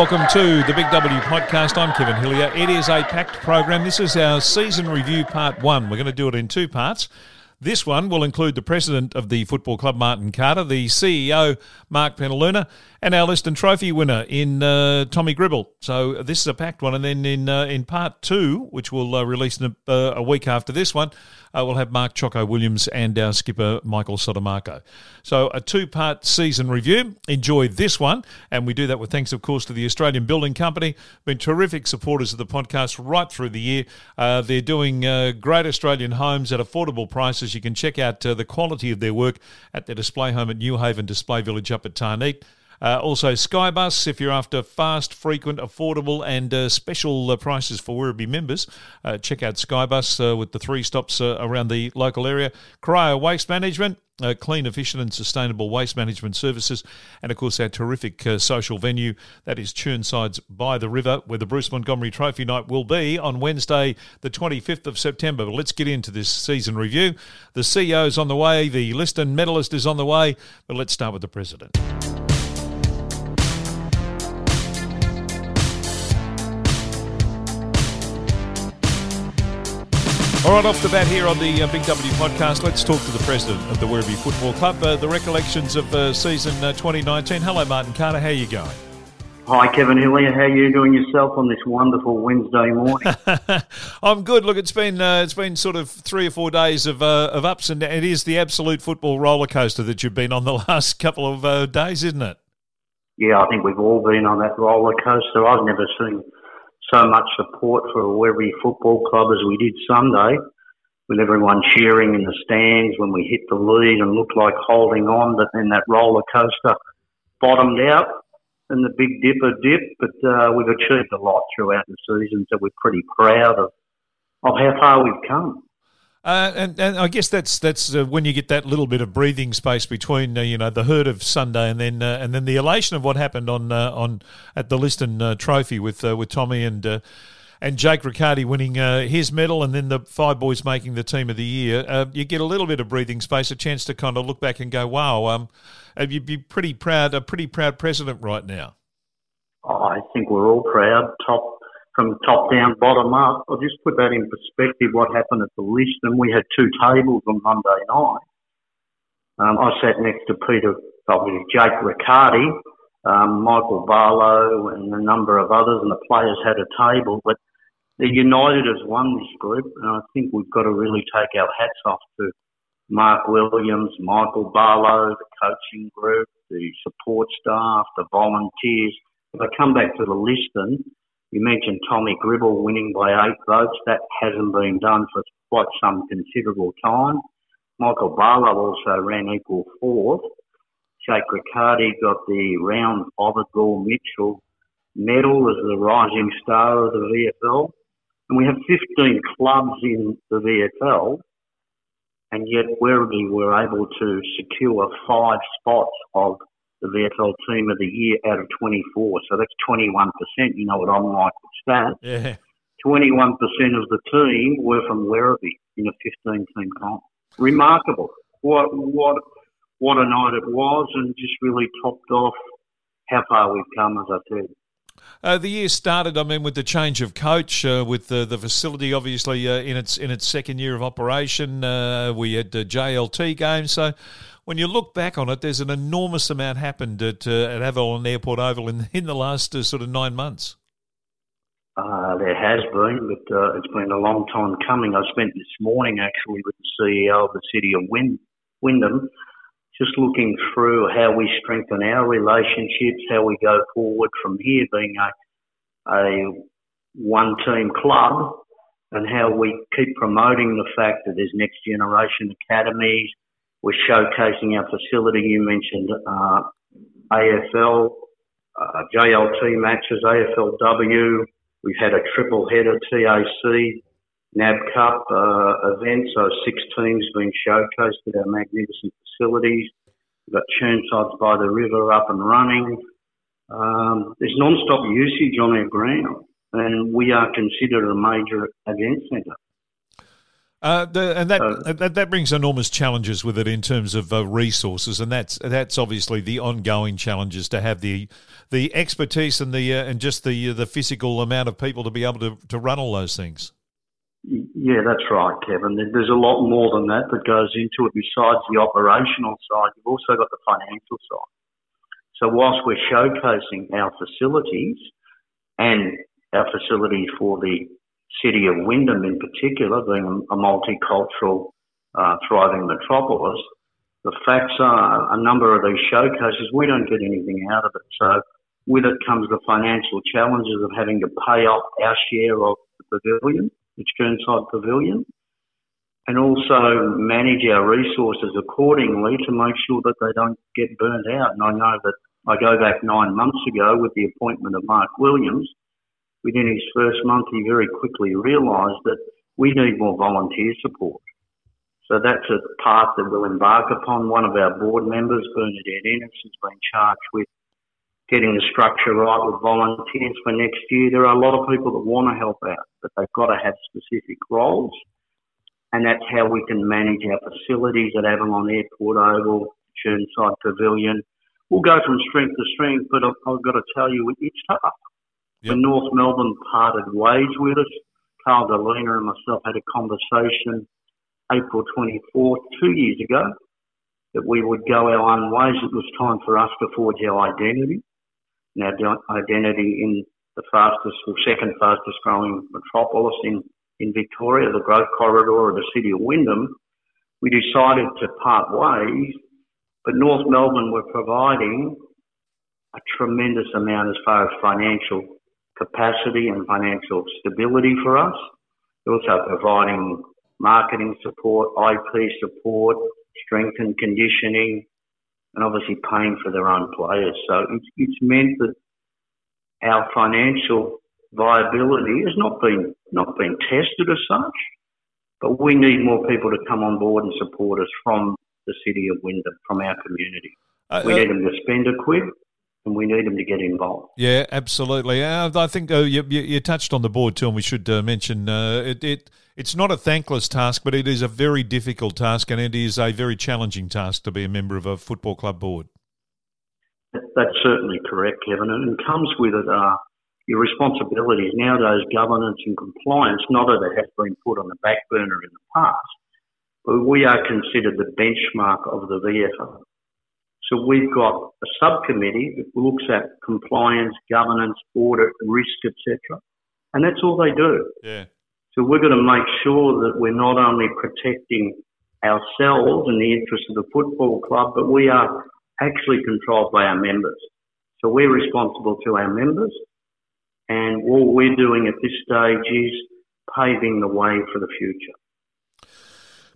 Welcome to the Big W podcast. I'm Kevin Hillier. It is a packed program. This is our season review part one. We're going to do it in two parts. This one will include the president of the Football Club, Martin Carter, the CEO, Mark Penaluna, and our Liston Trophy winner in uh, Tommy Gribble. So this is a packed one. And then in uh, in part two, which we'll uh, release a, uh, a, week after this one, uh, we'll have Mark Choco Williams and our skipper, Michael Sodomaco. So a two part season review. Enjoy this one. And we do that with thanks, of course, to the Australian Building Company. Been terrific supporters of the podcast right through the year. Uh, they're doing great Australian homes at affordable prices. You can check out uh, the quality of their work at their display home at Newhaven Display Village up at Tarneit. Uh, also, Skybus, if you're after fast, frequent, affordable, and uh, special uh, prices for Werribee members, uh, check out Skybus uh, with the three stops uh, around the local area. Corio Waste Management. Uh, clean, efficient, and sustainable waste management services, and of course our terrific uh, social venue that is Chirnside's by the River, where the Bruce Montgomery Trophy Night will be on Wednesday, the 25th of September. But let's get into this season review. The CEO is on the way, the Liston medalist is on the way, but let's start with the president. All right, off the bat here on the uh, Big W podcast, let's talk to the president of the Werribee Football Club, uh, the recollections of uh, season uh, 2019. Hello, Martin Carter. How are you going? Hi, Kevin Hillier. How are you doing yourself on this wonderful Wednesday morning? I'm good. Look, it's been uh, it's been sort of three or four days of uh, of ups and downs. It is the absolute football roller coaster that you've been on the last couple of days, isn't it? Yeah, I think we've all been on that roller coaster. I've never seen so much support for every football club as we did Sunday, with everyone cheering in the stands when we hit the lead and looked like holding on, but then that roller coaster bottomed out and the Big Dipper dip. But uh, we've achieved a lot throughout the season, so we're pretty proud of, of how far we've come. Uh, and, and I guess that's that's uh, when you get that little bit of breathing space between uh, you know the hurt of Sunday and then uh, and then the elation of what happened on uh, on at the Liston uh, Trophy with with Tommy and and Jake Riccardi winning his medal and then the five boys making the team of the year. you get a little bit of breathing space, a chance to kind of look back and go, "Wow, um, you'd be pretty proud, a pretty proud president right now." I think we're all proud. Top from top down, bottom up. I'll just put that in perspective what happened at the list. And we had two tables on Monday night. Um, I sat next to Peter, obviously Jake Riccardi, um, Michael Barlow, and a number of others, and the players had a table. But they're united as one, this group. And I think we've got to really take our hats off to Mark Williams, Michael Barlow, the coaching group, the support staff, the volunteers. If I come back to the Liston, you mentioned Tommy Gribble winning by eight votes. That hasn't been done for quite some considerable time. Michael Barlow also ran equal fourth. Jake Riccardi got the round Ovidgall Mitchell medal as the rising star of the VFL. And we have 15 clubs in the VFL, and yet Werribee were able to secure five spots of the VFL Team of the Year out of 24. So that's 21%. You know what I'm like with stats. Yeah. 21% of the team were from Werribee in a 15 team comp. Remarkable. What, what, what a night it was, and just really topped off how far we've come, as I said. Uh, the year started, I mean, with the change of coach, uh, with the, the facility obviously uh, in its in its second year of operation. Uh, we had the JLT games, so when you look back on it, there's an enormous amount happened at uh, at Avalon Airport Oval in in the last uh, sort of nine months. Uh, there has been, but uh, it's been a long time coming. I spent this morning actually with the CEO of the City of Wind, Wyndham, just looking through how we strengthen our relationships, how we go forward from here, being a, a one team club, and how we keep promoting the fact that there's next generation academies, we're showcasing our facility. You mentioned uh, AFL, uh, JLT matches, AFLW. We've had a triple header TAC, NAB Cup uh, event, so six teams being showcased at our magnificent facilities. We've got Chirnsides by the river up and running. Um, there's non-stop usage on our ground, and we are considered a major event centre. Uh, the, and that, uh, that, that brings enormous challenges with it in terms of uh, resources, and that's that's obviously the ongoing challenges to have the the expertise and the uh, and just the uh, the physical amount of people to be able to, to run all those things. Yeah, that's right, Kevin. There's a lot more than that that goes into it besides the operational side. You've also got the financial side. So whilst we're showcasing our facilities and our facilities for the city of Wyndham in particular, being a multicultural, uh, thriving metropolis, the facts are a number of these showcases, we don't get anything out of it. So with it comes the financial challenges of having to pay off our share of the pavilion, the Chirnside Pavilion, and also manage our resources accordingly to make sure that they don't get burnt out. And I know that I go back nine months ago with the appointment of Mark Williams, within his first month, he very quickly realised that we need more volunteer support. So that's a path that we'll embark upon. One of our board members, Bernadette Ennis, has been charged with getting the structure right with volunteers for next year. There are a lot of people that want to help out, but they've got to have specific roles. And that's how we can manage our facilities at Avalon Airport Oval, Chirnside Pavilion. We'll go from strength to strength, but I've, I've got to tell you, it's tough. Yep. When North Melbourne parted ways with us, Carl Dilena and myself had a conversation April 24th, two years ago, that we would go our own ways. It was time for us to forge our identity, and our identity in the fastest or second fastest growing metropolis in, in Victoria, the growth corridor of the city of Wyndham. We decided to part ways, but North Melbourne were providing a tremendous amount as far as financial capacity and financial stability for us. also providing marketing support, IP support, strength and conditioning, and obviously paying for their own players. So it's, it's meant that our financial viability has not been not been tested as such, but we need more people to come on board and support us from the city of Wyndham, from our community. Uh, we uh, need them to spend a quid and we need them to get involved. Yeah, absolutely. Uh, I think uh, you, you, you, touched on the board too, and we should uh, mention uh, it, it. It's not a thankless task, but it is a very difficult task, and it is a very challenging task to be a member of a football club board. That's certainly correct, Kevin, and it comes with it uh, your responsibilities nowadays. Governance and compliance, not that it has been put on the back burner in the past, but we are considered the benchmark of the VFL. So we've got a subcommittee that looks at compliance, governance, audit, risk, etc. And that's all they do. Yeah. So we're going to make sure that we're not only protecting ourselves and the interests of the football club, but we are actually controlled by our members. So we're responsible to our members. And all we're doing at this stage is paving the way for the future.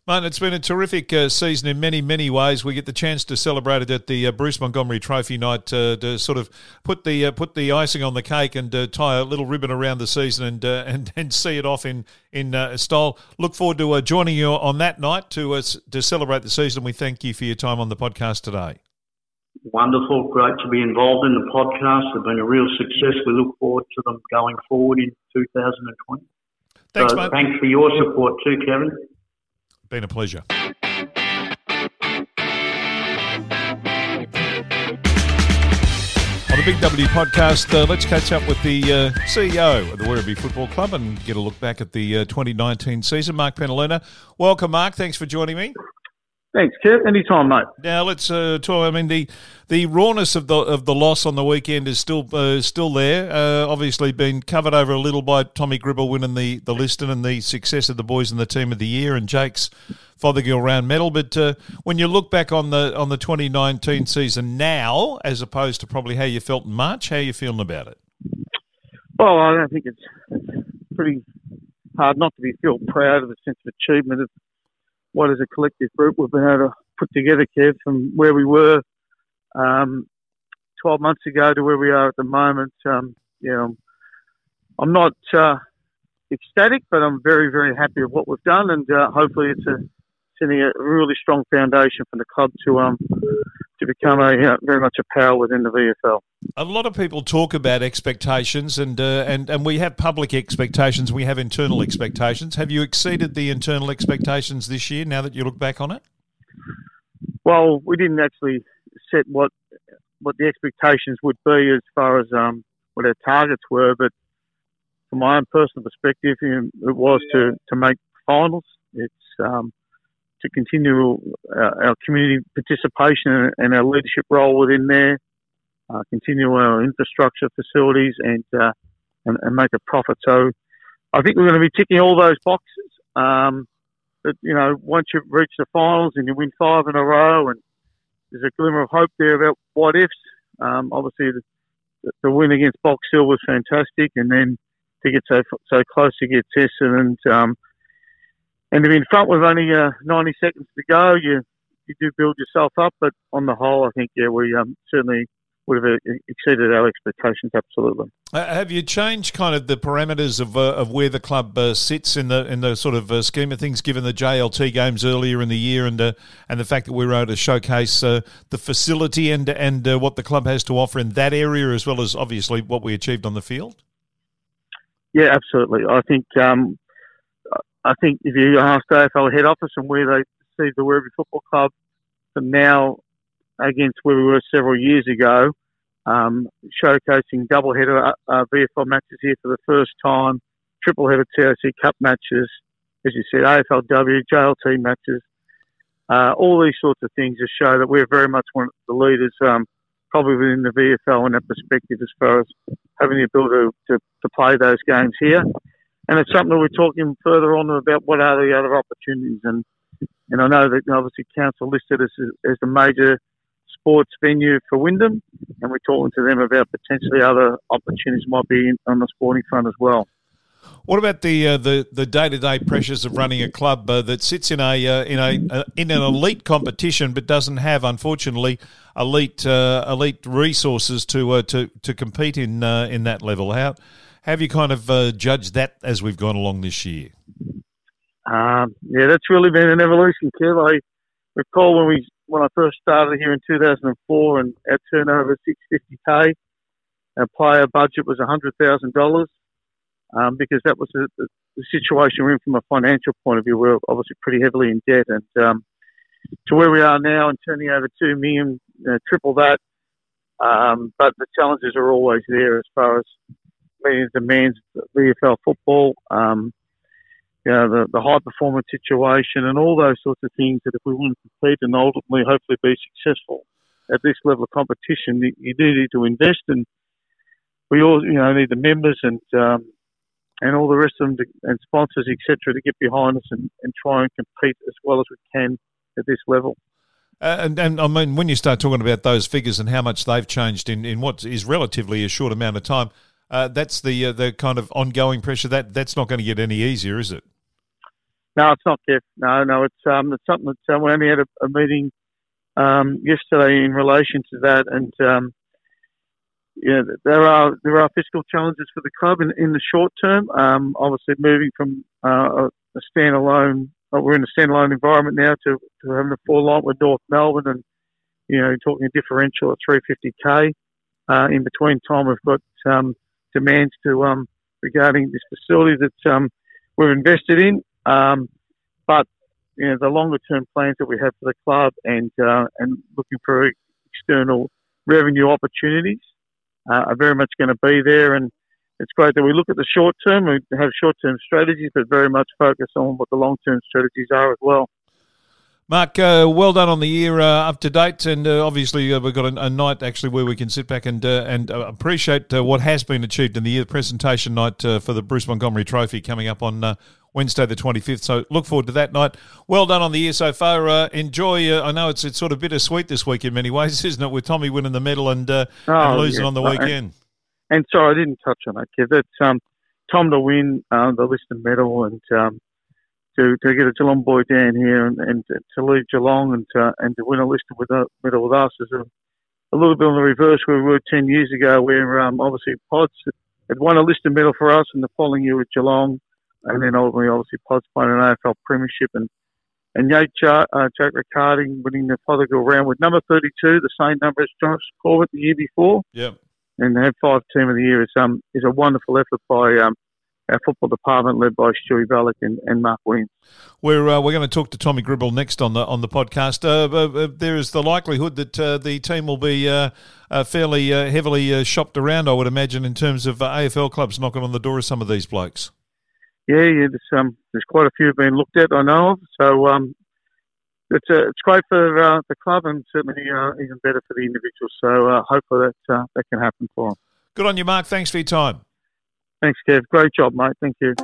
Martin, it's been a terrific uh, season in many, many ways. We get the chance to celebrate it at the uh, Bruce Montgomery Trophy night uh, to sort of put the uh, put the icing on the cake and uh, tie a little ribbon around the season and uh, and, and see it off in in style. Look forward to joining you on that night to to celebrate the season. We thank you for your time on the podcast today. Wonderful, great to be involved in the podcast. They've been a real success. We look forward to them going forward in 2020. Thanks, so mate. Thanks for your support too, Kevin. Been a pleasure. On the Big W podcast, uh, let's catch up with the uh, CEO of the Werribee Football Club and get a look back at the uh, 2019 season. Mark Penaluna. Welcome, Mark. Thanks for joining me. Thanks, Kev. Anytime, mate. Now let's uh, talk. I mean, the the rawness of the of the loss on the weekend is still uh, still there. Uh, obviously, been covered over a little by Tommy Gribble winning the the Liston and the success of the boys in the team of the year and Jake's Fothergill round medal. But uh, when you look back on the on the 2019 season now, as opposed to probably how you felt in March, how are you feeling about it? Well, I don't think it's, it's pretty hard not to be feel proud of the sense of achievement of what as a collective group we've been able to put together, Kev, from where we were um, 12 months ago to where we are at the moment. Um, yeah, I'm, I'm not uh, ecstatic, but I'm very, very happy with what we've done, and uh, hopefully it's a, setting a really strong foundation for the club to um, to become a uh, very much a power within the VFL. A lot of people talk about expectations, and uh, and and we have public expectations, we have internal expectations. Have you exceeded the internal expectations this year? Now that you look back on it, well, we didn't actually set what what the expectations would be as far as um, what our targets were, but from my own personal perspective, it was to to make finals. It's um, to continue our, uh, our community participation and our leadership role within there, uh, continue our infrastructure facilities, and, uh, and, and make a profit. So I think we're going to be ticking all those boxes. Um, but you know, once you reach the finals and you win five in a row, and there's a glimmer of hope there about what ifs. Um, obviously, the, the, win against Box Hill was fantastic, and then to get so so close to get tested and um, and to be in front with only uh, 90 seconds to go, you you do build yourself up. But on the whole, I think yeah, we um, certainly would have uh, exceeded our expectations. Absolutely. Uh, have you changed kind of the parameters of uh, of where the club uh, sits in the in the sort of uh, scheme of things, given the JLT games earlier in the year and uh, and the fact that we were able to showcase the facility and and what the club has to offer in that area, as well as obviously what we achieved on the field? Yeah, absolutely. I think um, I think if you ask AFL head office and where they see the Werribee Football Club from now against where we were several years ago, um, showcasing double header uh, VFL matches here for the first time, triple header TAC Cup matches, as you said, AFLW, JLT matches, uh, all these sorts of things just show that we're very much one of the leaders, um, probably within the VFL in that perspective as far as having the ability to, to, to play those games here and it's something that we're talking further on about what are the other opportunities. And and I know that obviously council listed us as, as the major sports venue for Wyndham, and we're talking to them about potentially other opportunities might be on the sporting front as well. What about the uh, the the day to day pressures of running a club uh, that sits in a uh, in a uh, in an elite competition, but doesn't have, unfortunately, elite uh, elite resources to uh, to to compete in in that level? How have you kind of uh, judged that as we've gone along this year? Um, yeah, that's really been an evolution, Kev. I recall when we when I first started here in 2004, and our turnover 650k, our player budget was $100,000 um, because that was the, the, situation we're in from a financial point of view. We're obviously pretty heavily in debt, and um, to where we are now and turning over two million, you triple that. Um, but the challenges are always there as far as meeting the demands of VFL football, um, you know, the, the high performance situation and all those sorts of things that if we want to compete and ultimately hopefully be successful at this level of competition, you, do need to invest and we all, you know, need the members and, um, and all the rest of them to, and sponsors, etc., to get behind us and, and try and compete as well as we can at this level. Uh, and, and I mean, when you start talking about those figures and how much they've changed in, in what is relatively a short amount of time, uh, that's the uh, the kind of ongoing pressure. That that's not going to get any easier, is it? No, it's not, Jeff. No, no, it's um, it's something that um, we only had a, a meeting um, yesterday in relation to that, and um, yeah, there are there are fiscal challenges for the club in, in the short term. Um, obviously, moving from uh, a standalone, uh, we're in a standalone environment now to, to having a four line with North Melbourne, and you know, talking a differential at 350k. Uh, in between time, we've got um, demands to um, regarding this facility that um, we're invested in. Um, but you know, the longer term plans that we have for the club and uh, and looking for external revenue opportunities uh, are very much going to be there. And it's great that we look at the short term, we have short term strategies, but very much focus on what the long term strategies are as well. Mark, uh, well done on the year, uh, up to date, and uh, obviously uh, we've got a, a, night actually where we can sit back and uh, and uh, appreciate what has been achieved in the year. The presentation night for the Bruce Montgomery Trophy coming up on Wednesday the twenty fifth. So look forward to that night. Well done on the year so far. enjoy. I know it's it's sort of bittersweet this week in many ways, isn't it? With Tommy winning the medal and, oh, and losing on the weekend. And, and, sorry, I didn't touch on that, Kev. That's um, Tom to win the Liston medal and. Um, to, to get a Geelong boy down here and, and to leave Geelong and to, and to win a list with a medal with us is a, a little bit on the reverse where we were 10 years ago, where um, obviously Pods had won a Liston medal for us, and the following year with Geelong, and then ultimately, obviously, Pods playing an AFL Premiership, and and Jake, uh, Jake Riccardi winning the Fothergill round with number 32, the same number as Josh Corbett the year before. Yeah. and have five team of the year is um is a wonderful effort by um our football department led by Stewie Vallick and, and Mark Williams. We're uh, we're going to talk to Tommy Gribble next on the on the podcast. Uh, uh, there is the likelihood that uh, the team will be uh, uh, fairly heavily shopped around, I would imagine, in terms of AFL clubs knocking on the door of some of these blokes. Yeah, yeah. There's um there's quite a few being looked at. I know of. So um, it's uh, it's great for the club and certainly even better for the individual. So hopefully that that can happen for them. Good on you, Mark. Thanks for your time. Thanks, Kev. Great job, mate. Thank you.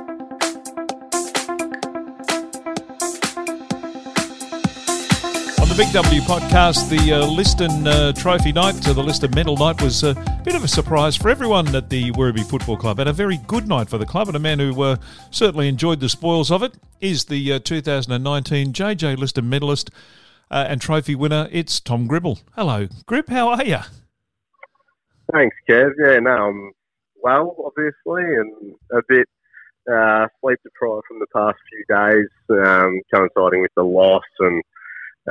On the Big W podcast, the uh, Liston uh, Trophy night, uh, the Liston Medal night, was a bit of a surprise for everyone at the Werribee Football Club. And a very good night for the club, and a man who uh, certainly enjoyed the spoils of it is the uh, 2019 JJ Liston medalist uh, and trophy winner. It's Tom Gribble. Hello, Grib. How are you? Thanks, Kev. Yeah, no, I'm well, obviously, and a bit uh, sleep deprived from the past few days, um, coinciding with the loss and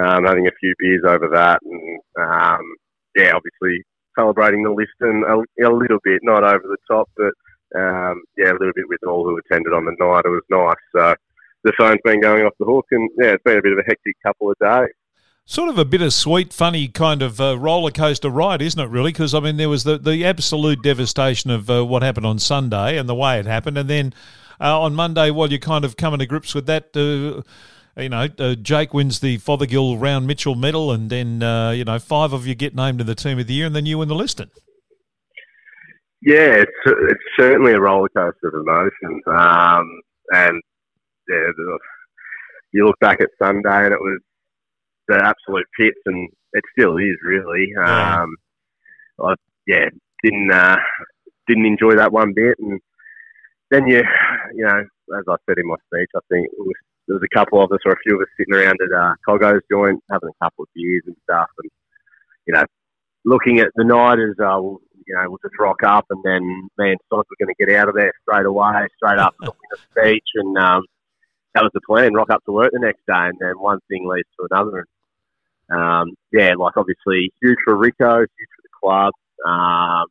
um, having a few beers over that, and um, yeah, obviously celebrating the list and a, a, little bit, not over the top, but um, yeah, a little bit with all who attended on the night. It was nice. So the phone's been going off the hook, and yeah, it's been a bit of a hectic couple of days sort of a bittersweet, funny kind of uh, roller coaster ride, isn't it? Really, because I mean, there was the the absolute devastation of uh, what happened on Sunday and the way it happened, and then uh, on Monday, while you're kind of coming to grips with that. Uh, you know, uh, Jake wins the Fothergill Round Mitchell medal, and then uh, you know five of you get named in the team of the year, and then you win the listing. Yeah, it's it's certainly a roller coaster of emotions, um, and yeah, you look back at Sunday, and it was the absolute pits, and it still is really. Um, I yeah didn't uh, didn't enjoy that one bit, and then you you know as I said in my speech, I think was, there was a couple of us or a few of us sitting around at uh, Coggo's joint having a couple of beers and stuff, and you know looking at the night as uh, we'll, you know we'll just rock up, and then me and Sod were going to get out of there straight away, straight up, a speech, and um, that was the plan. Rock up to work the next day, and then one thing leads to another. And um, yeah, like obviously huge for Rico, huge for the club. Um,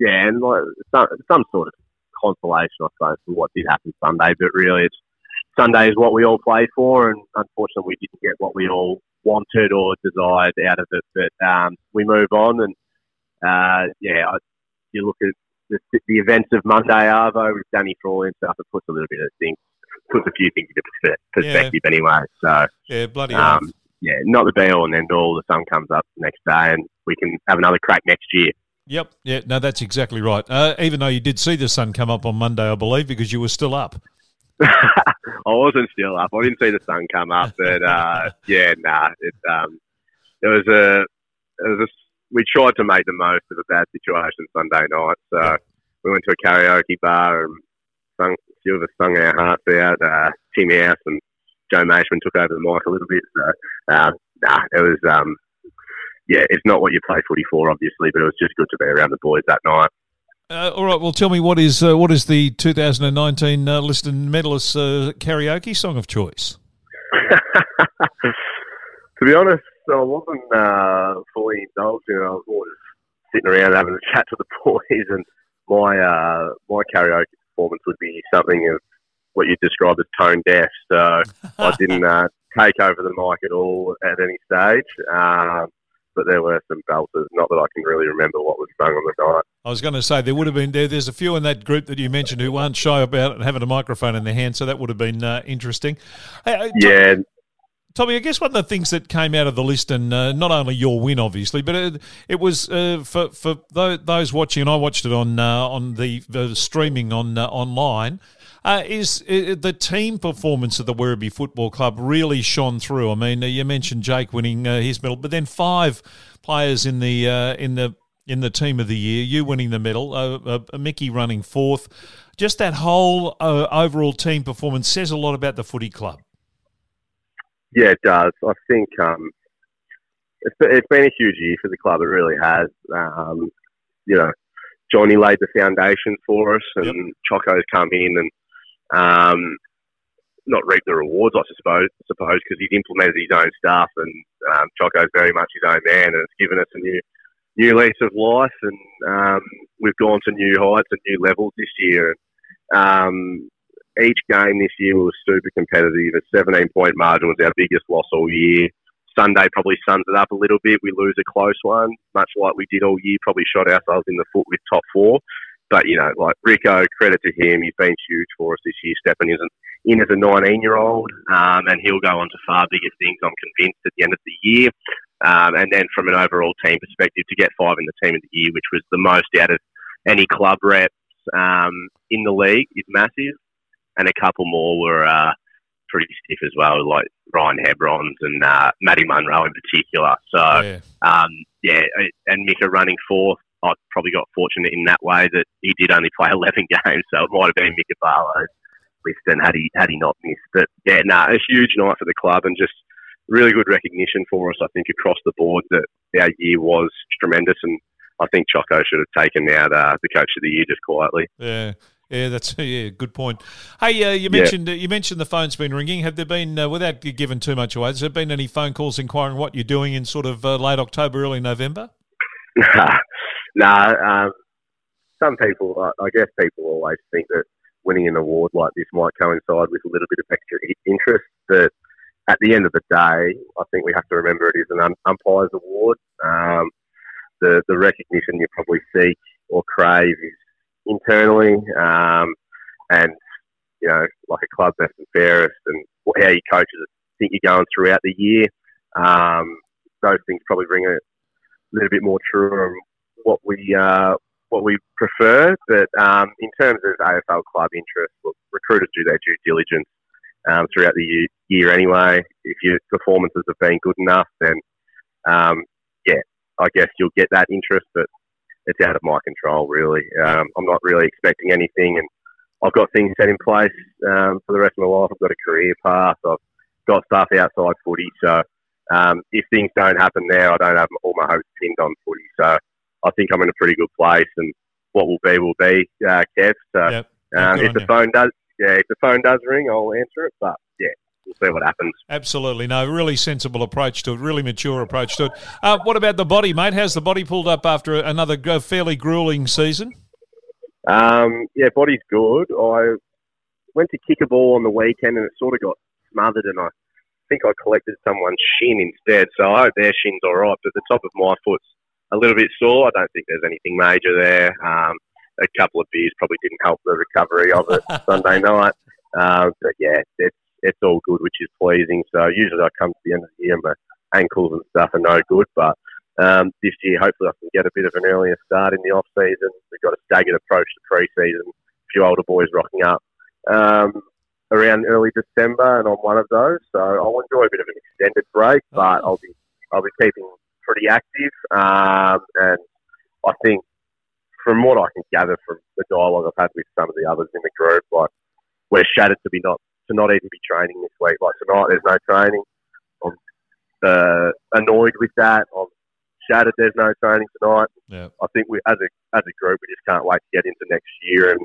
yeah, and like some, some sort of consolation, I suppose, for what did happen Sunday. But really, it's Sunday is what we all play for, and unfortunately, we didn't get what we all wanted or desired out of it. But um, we move on, and uh, yeah, I, you look at the, the, events of Monday Arvo with Danny Frawley and stuff. It puts a little bit of things, puts a few things into perspective, yeah. anyway. So yeah, bloody. Um, yeah, not the be all and end all. The sun comes up the next day, and we can have another crack next year. Yep. Yeah. No, that's exactly right. Uh, even though you did see the sun come up on Monday, I believe, because you were still up. I wasn't still up. I didn't see the sun come up, but uh, yeah, nah. It um, it was a it was a, we tried to make the most of a bad situation Sunday night. So we went to a karaoke bar and sung, a few of us sung our hearts out. Uh, Tim House and Joe Mashman took over the mic a little bit. So, um, nah, it was, um, yeah, it's not what you play footy for, obviously, but it was just good to be around the boys that night. Uh, all right. Well, tell me what is uh, what is the 2019 uh, Liston medalist uh, karaoke song of choice? to be honest, I wasn't uh, fully indulged. You know, I was more just sitting around having a chat to the boys, and my uh, my karaoke performance would be something of what you describe as tone deaf. So I didn't uh, take over the mic at all at any stage. Um, but there were some belters. Not that I can really remember what was sung on the night. I was going to say there would have been there. There's a few in that group that you mentioned who aren't shy about having a microphone in their hand, so that would have been uh, interesting. Hey, yeah. Tommy, I guess one of the things that came out of the list, and uh, not only your win, obviously, but it, it was uh, for for those watching, and I watched it on uh, on the, the, streaming on uh, online. Uh, is uh, the team performance of the Werribee Football Club really shone through? I mean, uh, you mentioned Jake winning uh, his medal, but then five players in the uh, in the in the team of the year, you winning the medal, uh, Mickey running fourth. Just that whole overall team performance says a lot about the footy club. Yeah, it does. I think um, it's, it's been a huge year for the club. It really has. Um, you know, Johnny laid the foundation for us, and yep. Choco's come in and um, not reap the rewards, I suppose, suppose because he's implemented his own stuff, and um, Choco's very much his own man, and it's given us a new new lease of life, and um, we've gone to new heights and new levels this year. Um, each game this year was super competitive. A 17 point margin was our biggest loss all year. Sunday probably sums it up a little bit. We lose a close one, much like we did all year. Probably shot ourselves in the foot with top four. But, you know, like Rico, credit to him. He's been huge for us this year, stepping isn't in as a 19 year old. Um, and he'll go on to far bigger things, I'm convinced, at the end of the year. Um, and then from an overall team perspective, to get five in the team of the year, which was the most out of any club reps um, in the league, is massive. And a couple more were uh, pretty stiff as well, like Ryan Hebrons and uh, Matty Munro in particular. So, yeah, um, yeah and Mika running fourth. I probably got fortunate in that way that he did only play 11 games, so it might have been Mika Barlow's list and had he had he not missed. But yeah, no, nah, a huge night for the club and just really good recognition for us, I think, across the board that our year was tremendous. And I think Choco should have taken out uh, the coach of the year just quietly. Yeah. Yeah, that's yeah, good point. Hey, uh, you mentioned yeah. you mentioned the phone's been ringing. Have there been, uh, without giving too much away, has there been any phone calls inquiring what you're doing in sort of uh, late October, early November? nah, nah um, some people, I guess, people always think that winning an award like this might coincide with a little bit of extra interest, but at the end of the day, I think we have to remember it is an umpire's award. Um, the the recognition you probably seek or crave is internally, um, and you know, like a club best and fairest, and how your coaches think you're going throughout the year. Um, those things probably bring a little bit more true what we uh, what we prefer. But um, in terms of AFL club interest, look, recruiters do their due diligence um, throughout the year, anyway. If your performances have been good enough, then um, yeah, I guess you'll get that interest. But it's out of my control, really. Um, I'm not really expecting anything, and I've got things set in place um, for the rest of my life. I've got a career path. I've got stuff outside footy. So um, if things don't happen there, I don't have all my hopes pinned on footy. So I think I'm in a pretty good place, and what will be will be, uh, Kev. So yep. um, if the you. phone does, yeah, if the phone does ring, I'll answer it. But yeah, we'll see what happens. Absolutely, no, really sensible approach to it, really mature approach to it. Uh, what about the body, mate? How's the body pulled up after another fairly grueling season? Um, yeah, body's good. I went to kick a ball on the weekend and it sort of got smothered, and I think I collected someone's shin instead. So I hope their shin's all right, but the top of my foot's a little bit sore. I don't think there's anything major there. Um, a couple of beers probably didn't help the recovery of it Sunday night. Uh, but yeah, it's it's all good, which is pleasing. So usually I come to the end of the year, my ankles and stuff are no good, but um, this year hopefully I can get a bit of an earlier start in the off season. We've got a staggered approach to pre-season. A few older boys rocking up um, around early December, and I'm one of those. So I'll enjoy a bit of an extended break, but I'll be I'll be keeping pretty active, um, and I think from what I can gather from the dialogue I've had with some of the others in the group, like we're shattered to be not to not even be training this week. Like tonight, there's no training. I'm uh, annoyed with that. I'm shattered. There's no training tonight. Yeah. I think we, as a as a group, we just can't wait to get into next year, and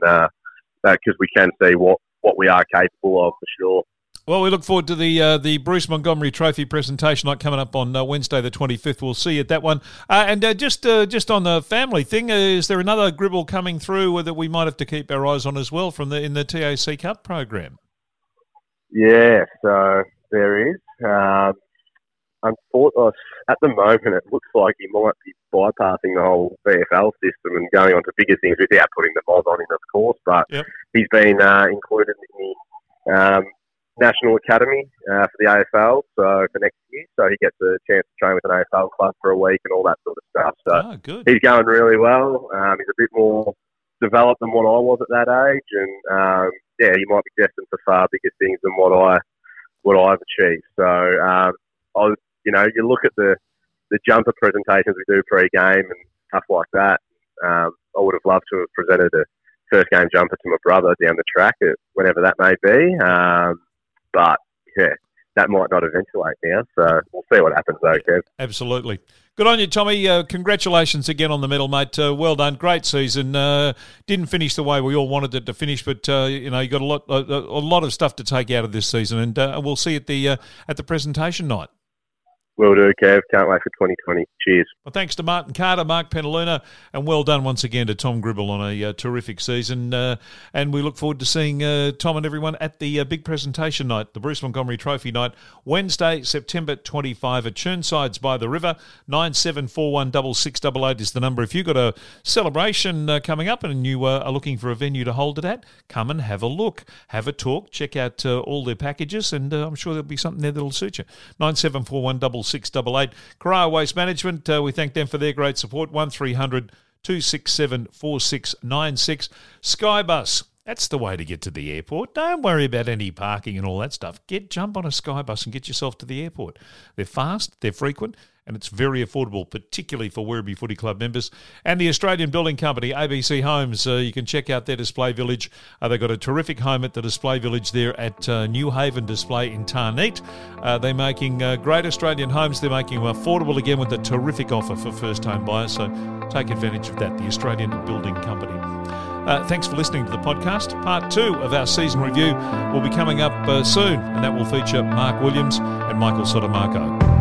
because uh, we can see what what we are capable of for sure. Well, we look forward to the uh, the Bruce Montgomery Trophy presentation night coming up on uh, Wednesday, the twenty fifth. We'll see you at that one. Uh, and uh, just uh, just on the family thing, uh, is there another gribble coming through that we might have to keep our eyes on as well from the in the TAC Cup program? Yeah, so there is. Um, unfortunately, at the moment, it looks like he might be bypassing the whole VFL system and going on to bigger things without putting the mod on him, of course. But yep. he's been included in the um, National Academy uh, for the AFL so for next year. So he gets a chance to train with an AFL club for a week and all that sort of stuff. So oh, good. he's going really well. Um, he's a bit more developed than what I was at that age, and um, yeah, he might be destined for far bigger things than what I what I've achieved. So um, I was, you know, you look at the the jumper presentations we do pre-game and stuff like that. Um, I would have loved to have presented a first game jumper to my brother down the track, at whenever that may be. Um, but yeah, that might not eventuate now. So we'll see what happens though, Kev. Absolutely. Good on you, Tommy. Uh, congratulations again on the medal, mate. Uh, well done. Great season. Uh, didn't finish the way we all wanted it to finish, but uh, you know you got a lot, a, a, lot of stuff to take out of this season, and uh, we'll see at the uh, at the presentation night. Will do, Kev. Can't wait for 2020. Cheers. Well, thanks to Martin Carter, Mark Penaluna, and well done once again to Tom Gribble on a uh, terrific season. Uh, and we look forward to seeing uh, Tom and everyone at the uh, big presentation night, the Bruce Montgomery Trophy night, Wednesday, September 25 at Chirnsides by the River. 97416688 is the number. If you've got a celebration uh, coming up and you uh, are looking for a venue to hold it at, come and have a look, have a talk, check out all their packages, and I'm sure there'll be something there that'll suit you. 97416688. Corio Waste Management, uh, we thank them for their great support. 1300 267 4696. Skybus. That's the way to get to the airport. Don't worry about any parking and all that stuff. Get jump on a Skybus and get yourself to the airport. They're fast, they're frequent, and it's very affordable, particularly for Werribee Footy Club members. And the Australian Building Company, ABC Homes, uh, you can check out their display village. Uh, they've got a terrific home at the display village there at uh, New Haven Display in Tarneit. Uh, they're making uh, great Australian homes. They're making them affordable again with a terrific offer for first home buyers. So take advantage of that. The Australian Building Company. Uh, thanks for listening to the podcast. Part two of our season review will be coming up uh, soon, and that will feature Mark Williams and Michael Sodomaco.